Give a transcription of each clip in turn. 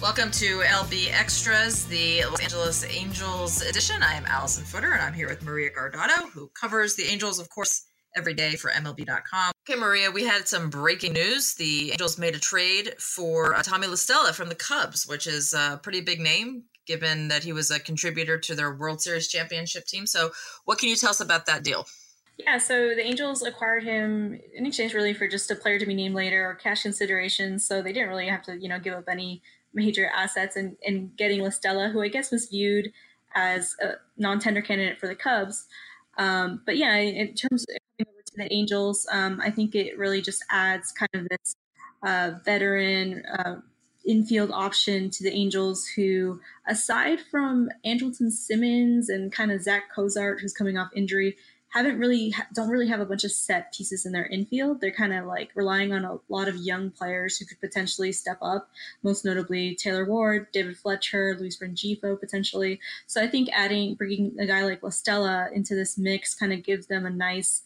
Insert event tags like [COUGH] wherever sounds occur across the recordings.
Welcome to LB Extras, the Los Angeles Angels edition. I am Allison Footer, and I'm here with Maria Guardado, who covers the Angels, of course, every day for MLB.com. Okay, Maria, we had some breaking news. The Angels made a trade for uh, Tommy La Stella from the Cubs, which is a pretty big name given that he was a contributor to their World Series championship team. So, what can you tell us about that deal? Yeah, so the Angels acquired him in exchange really for just a player to be named later or cash considerations. So they didn't really have to, you know, give up any major assets and in, in getting La Stella, who I guess was viewed as a non-tender candidate for the Cubs. Um, but yeah, in terms of coming over to the Angels, um, I think it really just adds kind of this uh, veteran uh, infield option to the Angels, who, aside from Andrelton Simmons and kind of Zach Cozart, who's coming off injury, haven't really don't really have a bunch of set pieces in their infield. They're kind of like relying on a lot of young players who could potentially step up, most notably Taylor Ward, David Fletcher, Luis Rengifo potentially. So I think adding bringing a guy like La Stella into this mix kind of gives them a nice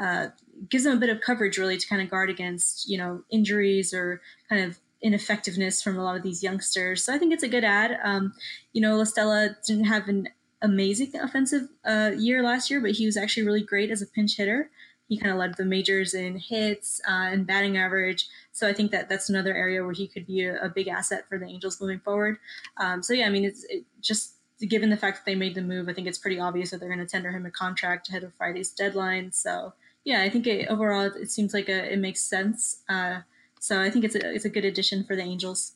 uh, gives them a bit of coverage really to kind of guard against you know injuries or kind of ineffectiveness from a lot of these youngsters. So I think it's a good ad. Um, you know, La Stella didn't have an amazing offensive uh, year last year, but he was actually really great as a pinch hitter. He kind of led the majors in hits uh, and batting average. So I think that that's another area where he could be a, a big asset for the Angels moving forward. Um, so yeah, I mean, it's it just given the fact that they made the move, I think it's pretty obvious that they're going to tender him a contract ahead of Friday's deadline. So yeah, I think it, overall it seems like a, it makes sense. Uh, so I think it's a, it's a good addition for the Angels.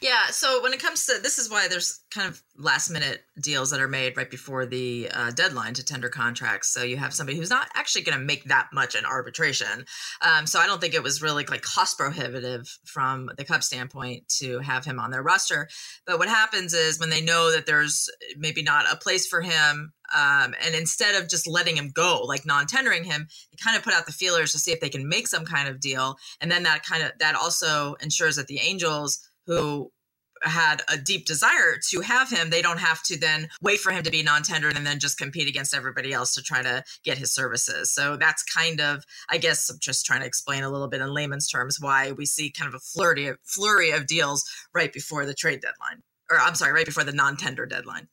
Yeah. So when it comes to this, is why there's kind of last minute deals that are made right before the uh, deadline to tender contracts. So you have somebody who's not actually going to make that much in arbitration. Um, so I don't think it was really like cost prohibitive from the Cubs standpoint to have him on their roster. But what happens is when they know that there's maybe not a place for him um, and instead of just letting him go, like non-tendering him, they kind of put out the feelers to see if they can make some kind of deal. And then that kind of that also ensures that the Angels who had a deep desire to have him, they don't have to then wait for him to be non-tendered and then just compete against everybody else to try to get his services. So that's kind of, I guess, I'm just trying to explain a little bit in layman's terms why we see kind of a flurry of, flurry of deals right before the trade deadline, or I'm sorry, right before the non-tender deadline.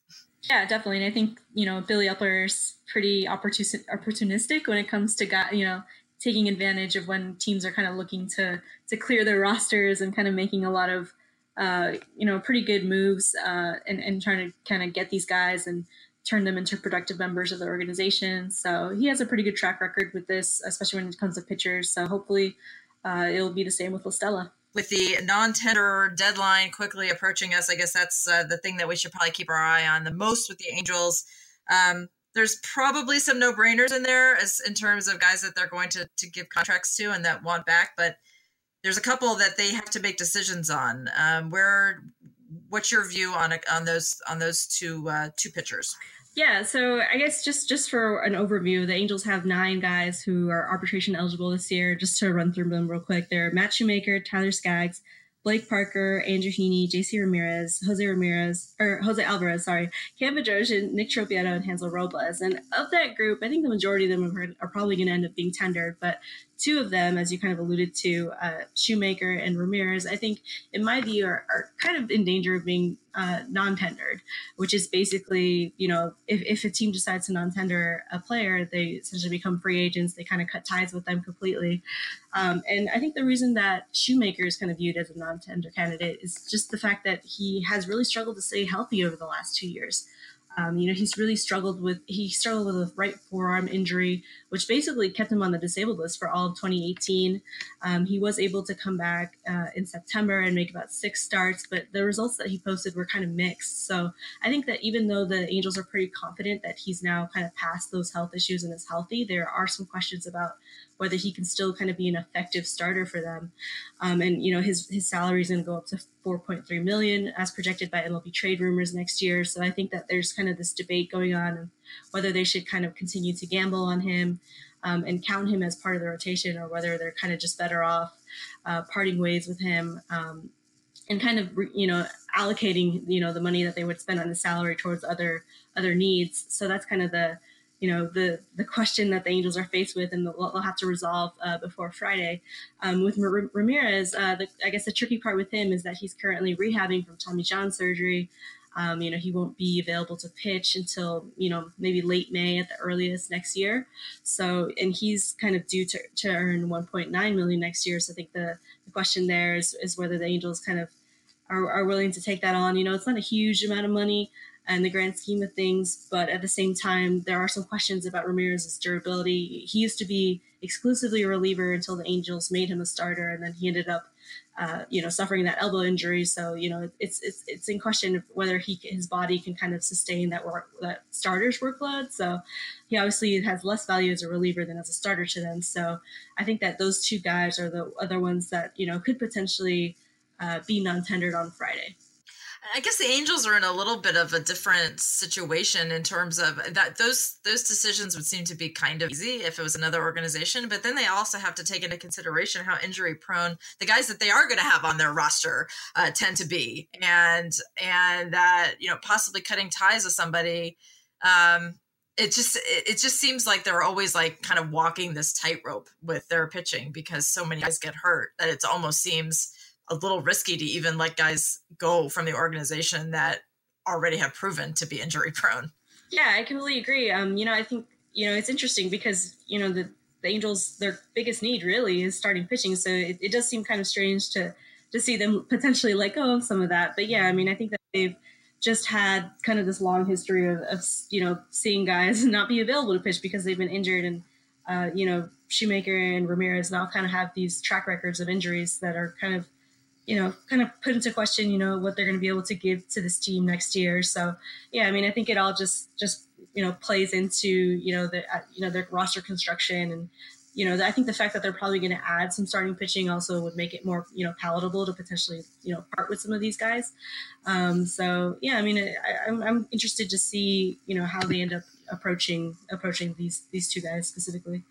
Yeah, definitely. And I think you know Billy Eppler's pretty opportunistic when it comes to you know taking advantage of when teams are kind of looking to to clear their rosters and kind of making a lot of uh, you know, pretty good moves uh, and, and trying to kind of get these guys and turn them into productive members of the organization. So he has a pretty good track record with this, especially when it comes to pitchers. So hopefully uh, it'll be the same with La Stella. With the non-tender deadline quickly approaching us, I guess that's uh, the thing that we should probably keep our eye on the most with the Angels. Um, there's probably some no-brainers in there as in terms of guys that they're going to to give contracts to and that want back, but there's a couple that they have to make decisions on. Um, where, what's your view on on those on those two uh, two pitchers? Yeah, so I guess just just for an overview, the Angels have nine guys who are arbitration eligible this year. Just to run through them real quick, they're Matt Shoemaker, Tyler Skaggs, Blake Parker, Andrew Heaney, JC Ramirez, Jose Ramirez, or Jose Alvarez, sorry, Cam Bedrosian, Nick Tropeano, and Hansel Robles. And of that group, I think the majority of them are, are probably going to end up being tendered. But two of them, as you kind of alluded to, uh, Shoemaker and Ramirez, I think, in my view, are, are kind of in danger of being uh, non-tendered, which is basically, you know, if, if a team decides to non-tender a player, they essentially become free agents. They kind of cut ties with them completely. Um, and I think the reason that Shoemaker is kind of viewed as a non-tender candidate is just the fact that he has really struggled to stay healthy over the last two years. Um, you know, he's really struggled with he struggled with a right forearm injury, which basically kept him on the disabled list for all of 2018. Um, he was able to come back uh, in September and make about six starts, but the results that he posted were kind of mixed. So I think that even though the Angels are pretty confident that he's now kind of past those health issues and is healthy, there are some questions about whether he can still kind of be an effective starter for them. Um, and you know his his salary is going to go up to 4.3 million as projected by MLB trade rumors next year. So I think that there's kind of this debate going on of whether they should kind of continue to gamble on him um, and count him as part of the rotation, or whether they're kind of just better off uh, parting ways with him. Um, and kind of you know allocating you know the money that they would spend on the salary towards other other needs so that's kind of the you know the the question that the Angels are faced with and they'll, they'll have to resolve uh, before Friday. Um, with Ramirez, uh, the, I guess the tricky part with him is that he's currently rehabbing from Tommy John surgery. Um, you know, he won't be available to pitch until, you know, maybe late May at the earliest next year. So, and he's kind of due to, to earn 1.9 million next year. So I think the, the question there is, is whether the Angels kind of are, are willing to take that on. You know, it's not a huge amount of money in the grand scheme of things, but at the same time, there are some questions about Ramirez's durability. He used to be exclusively a reliever until the Angels made him a starter, and then he ended up uh, you know, suffering that elbow injury. So, you know, it's it's it's in question whether he his body can kind of sustain that work that starter's workload. So, he obviously has less value as a reliever than as a starter to them. So, I think that those two guys are the other ones that you know could potentially uh, be non-tendered on Friday. I guess the Angels are in a little bit of a different situation in terms of that those those decisions would seem to be kind of easy if it was another organization, but then they also have to take into consideration how injury prone the guys that they are going to have on their roster uh, tend to be, and and that you know possibly cutting ties with somebody. Um, it just it just seems like they're always like kind of walking this tightrope with their pitching because so many guys get hurt that it almost seems a little risky to even let guys go from the organization that already have proven to be injury prone. Yeah, I completely agree. Um, you know, I think you know it's interesting because you know the the Angels their biggest need really is starting pitching, so it, it does seem kind of strange to to see them potentially let go of some of that. But yeah, I mean, I think that they've just had kind of this long history of, of you know seeing guys [LAUGHS] not be available to pitch because they've been injured and uh, you know Shoemaker and Ramirez now kind of have these track records of injuries that are kind of you know, kind of put into question, you know, what they're going to be able to give to this team next year. So, yeah, I mean, I think it all just just you know plays into you know the uh, you know their roster construction and you know I think the fact that they're probably going to add some starting pitching also would make it more you know palatable to potentially you know part with some of these guys. Um, so yeah, I mean, I, I'm I'm interested to see you know how they end up approaching approaching these these two guys specifically.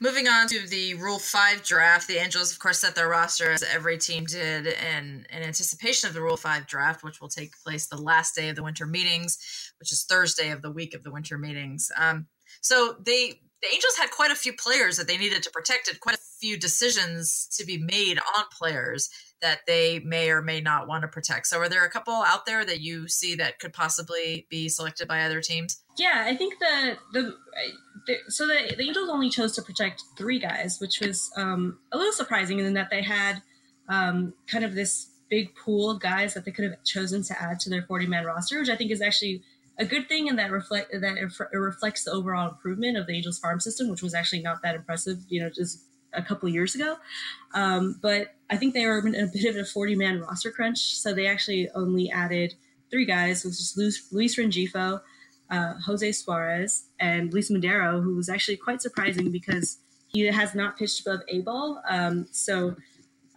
Moving on to the Rule 5 draft, the Angels, of course, set their roster as every team did in, in anticipation of the Rule 5 draft, which will take place the last day of the winter meetings, which is Thursday of the week of the winter meetings. Um, so they the Angels had quite a few players that they needed to protect and quite a few decisions to be made on players that they may or may not want to protect. So, are there a couple out there that you see that could possibly be selected by other teams? Yeah, I think the the, the so the, the Angels only chose to protect three guys, which was um, a little surprising in that they had um, kind of this big pool of guys that they could have chosen to add to their 40 man roster, which I think is actually a good thing and that reflect that it, reflects the overall improvement of the Angels farm system, which was actually not that impressive, you know, just a couple years ago. Um, but I think they were in a bit of a 40 man roster crunch. So they actually only added three guys, which is Luis, Luis Rengifo, uh, Jose Suarez, and Luis Madero, who was actually quite surprising because he has not pitched above A ball. Um, so,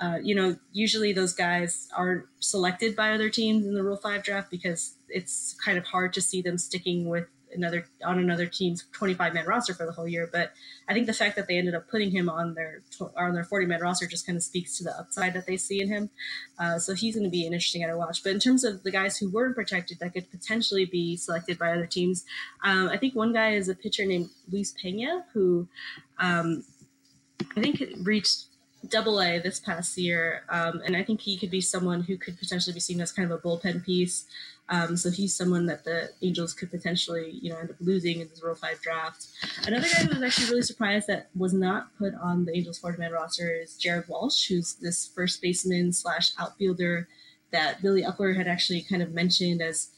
uh, you know, usually those guys are selected by other teams in the Rule 5 draft because it's kind of hard to see them sticking with another on another team's 25 man roster for the whole year. But I think the fact that they ended up putting him on their on their 40 man roster just kind of speaks to the upside that they see in him. Uh, so he's going to be an interesting guy to watch. But in terms of the guys who weren't protected that could potentially be selected by other teams, um, I think one guy is a pitcher named Luis Pena who um, I think reached double A this past year. Um, and I think he could be someone who could potentially be seen as kind of a bullpen piece. Um, so he's someone that the Angels could potentially, you know, end up losing in this Rule 5 draft. Another guy who was actually really surprised that was not put on the Angels 40 man roster is Jared Walsh, who's this first baseman slash outfielder that Billy Eppler had actually kind of mentioned as,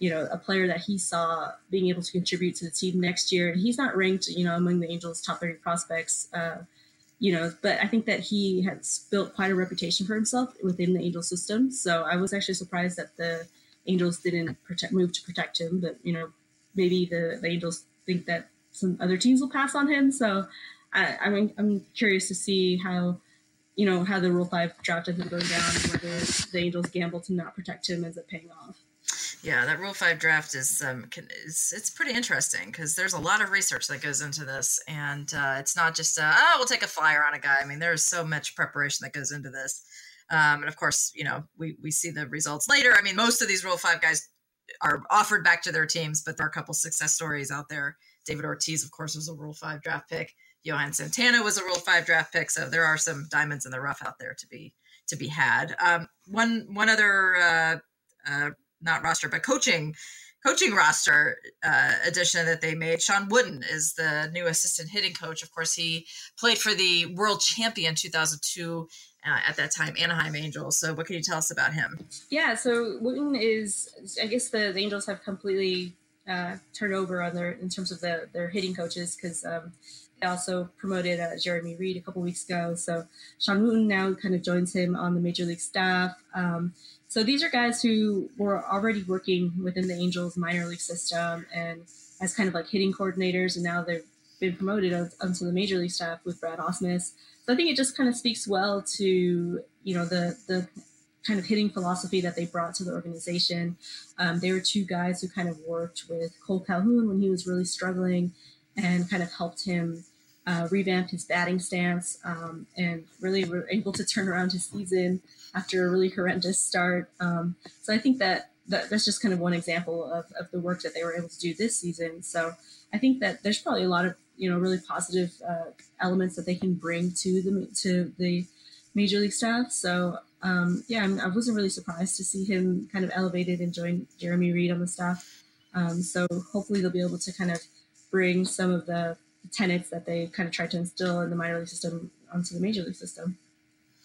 you know, a player that he saw being able to contribute to the team next year. And he's not ranked, you know, among the Angels' top 30 prospects. Uh, you know, but I think that he has built quite a reputation for himself within the Angel system. So I was actually surprised that the Angels didn't protect, move to protect him, but you know, maybe the, the Angels think that some other teams will pass on him. So I, I'm I'm curious to see how you know how the Rule Five draft ends up going down, whether the Angels gamble to not protect him ends up paying off. Yeah, that Rule Five draft is um can, is it's pretty interesting because there's a lot of research that goes into this, and uh, it's not just uh, oh we'll take a flyer on a guy. I mean, there's so much preparation that goes into this. Um, and of course, you know, we, we see the results later. I mean, most of these Rule 5 guys are offered back to their teams, but there are a couple success stories out there David Ortiz, of course, was a Rule Five draft pick. Johan Santana was a Rule Five draft pick. So there are some diamonds in the rough out there to be to be had. Um, one one other uh, uh, not roster but coaching coaching roster uh, addition that they made. Shawn Wooten is the new assistant hitting coach. Of course, he played for the world champion 2002 uh, at that time Anaheim Angels. So, what can you tell us about him? Yeah, so Wooten is, I guess the, the Angels have completely uh, turned over on their in terms of the, their hitting coaches because um, they also promoted uh, Jeremy Reed a couple weeks ago. So Shawn Wooten now kind of joins him on the major league staff. Um, so these are guys who were already working within the Angels minor league system and as kind of like hitting coordinators, and now they've been promoted onto the major league staff with Brad Ausmus. So I think it just kind of speaks well to you know the the kind of hitting philosophy that they brought to the organization. Um, they were two guys who kind of worked with Kole Calhoun when he was really struggling, and kind of helped him uh, revamp his batting stance, um, and really were able to turn around his season after a really horrendous start. Um, so I think that, that that's just kind of one example of, of the work that they were able to do this season. So I think that there's probably a lot of you know really positive uh, elements that they can bring to the to the major league staff. So um, yeah, I was not really surprised to see him kind of elevated and join Jeremy Reed on the staff. Um, so hopefully they'll be able to kind of bring some of the tenets that they kind of tried to instill in the minor league system onto the major league system.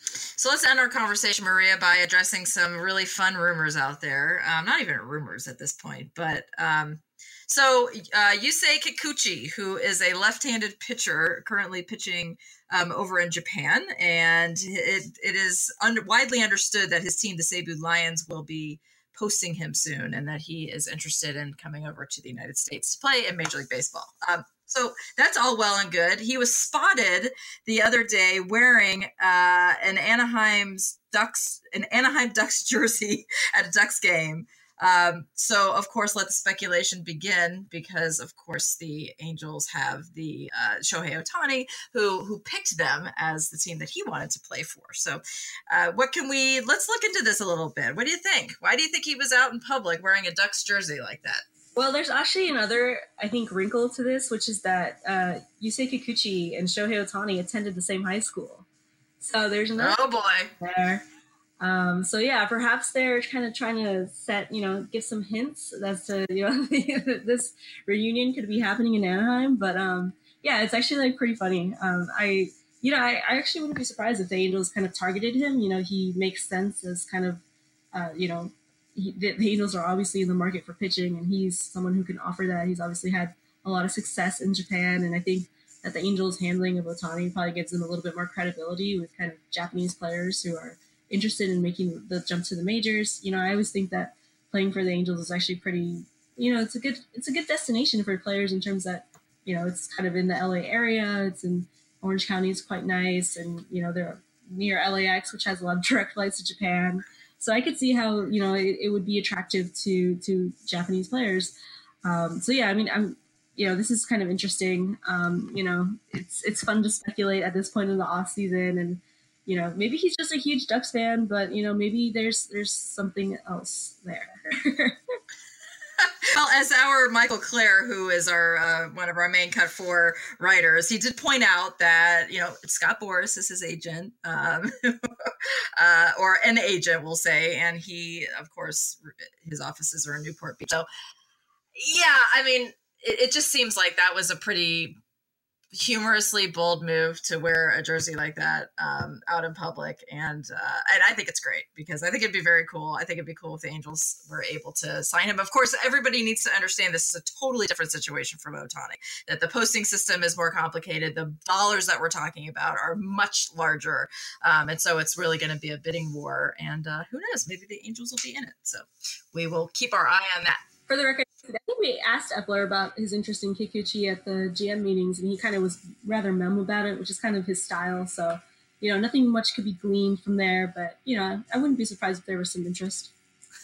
So let's end our conversation, Maria, by addressing some really fun rumors out there. Um, not even rumors at this point, but um, so uh, Yusei Kikuchi, who is a left-handed pitcher, currently pitching um, over in Japan, and it, it is un- widely understood that his team, the Seibu Lions, will be posting him soon, and that he is interested in coming over to the United States to play in Major League Baseball. Um, so that's all well and good. He was spotted the other day wearing uh, an Anaheim's Ducks an Anaheim [LAUGHS] Ducks jersey at a Ducks game. Um, so, of course, let the speculation begin because, of course, the Angels have the uh, Shohei Ohtani, who who picked them as the team that he wanted to play for. So, uh, what can we? Let's look into this a little bit. What do you think? Why do you think he was out in public wearing a Ducks jersey like that? Well, there's actually another, I think, wrinkle to this, which is that uh, Yusei Kikuchi and Shohei Ohtani attended the same high school. So there's another. Oh boy! There. Um, so yeah, perhaps they're kind of trying to set, you know, give some hints as to [LAUGHS] you know this reunion could be happening in Anaheim. But um, yeah, it's actually like pretty funny. Um, I you know I, I actually wouldn't be surprised if the Angels kind of targeted him. You know, he makes sense as kind of uh, you know he, the, Angels are obviously in the market for pitching, and he's someone who can offer that. He's obviously had a lot of success in Japan, and I think that the Angels' handling of Ohtani probably gives them a little bit more credibility with kind of Japanese players who are interested in making the jump to the majors. You know, I always think that playing for the Angels is actually pretty. You know, it's a good it's a good destination for players in terms that you know it's kind of in the LA area. It's in Orange County. It's quite nice, and you know they're near LAX, which has a lot of [LAUGHS] direct flights to Japan. So I could see how you know it, it would be attractive to to Japanese players. Um, so yeah, I mean, I'm you know this is kind of interesting. Um, you know, it's it's fun to speculate at this point in the off season and you know, maybe he's just a huge Ducks fan, but you know, maybe there's there's something else there. [LAUGHS] well, as our Michael Clair, who is our uh, one of our main Cut4 writers, he did point out that you know Scott Boras is his agent, um, [LAUGHS] uh, or an agent, we'll say, and he, of course, his offices are in Newport Beach. So, yeah, I mean, it, it just seems like that was a pretty humorously bold move to wear a jersey like that um, out in public, and uh, and I think it's great because I think it'd be very cool. I think it'd be cool if the Angels were able to sign him. Of course, everybody needs to understand this is a totally different situation from Ohtani. That the posting system is more complicated. The dollars that we're talking about are much larger, um, and so it's really going to be a bidding war. And uh, who knows? Maybe the Angels will be in it. So we will keep our eye on that. For the record, I think we asked Eppler about his interest in Kikuchi at the GM meetings, and he kind of was rather mum about it, which is kind of his style. So, you know, nothing much could be gleaned from there, but, you know, I wouldn't be surprised if there was some interest.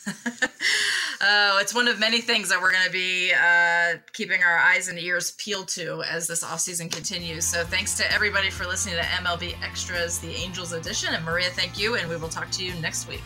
[LAUGHS] oh, it's one of many things that we're going to be uh, keeping our eyes and ears peeled to as this offseason continues. So, thanks to everybody for listening to MLB Extras, the Angels edition. And Maria, thank you, and we will talk to you next week.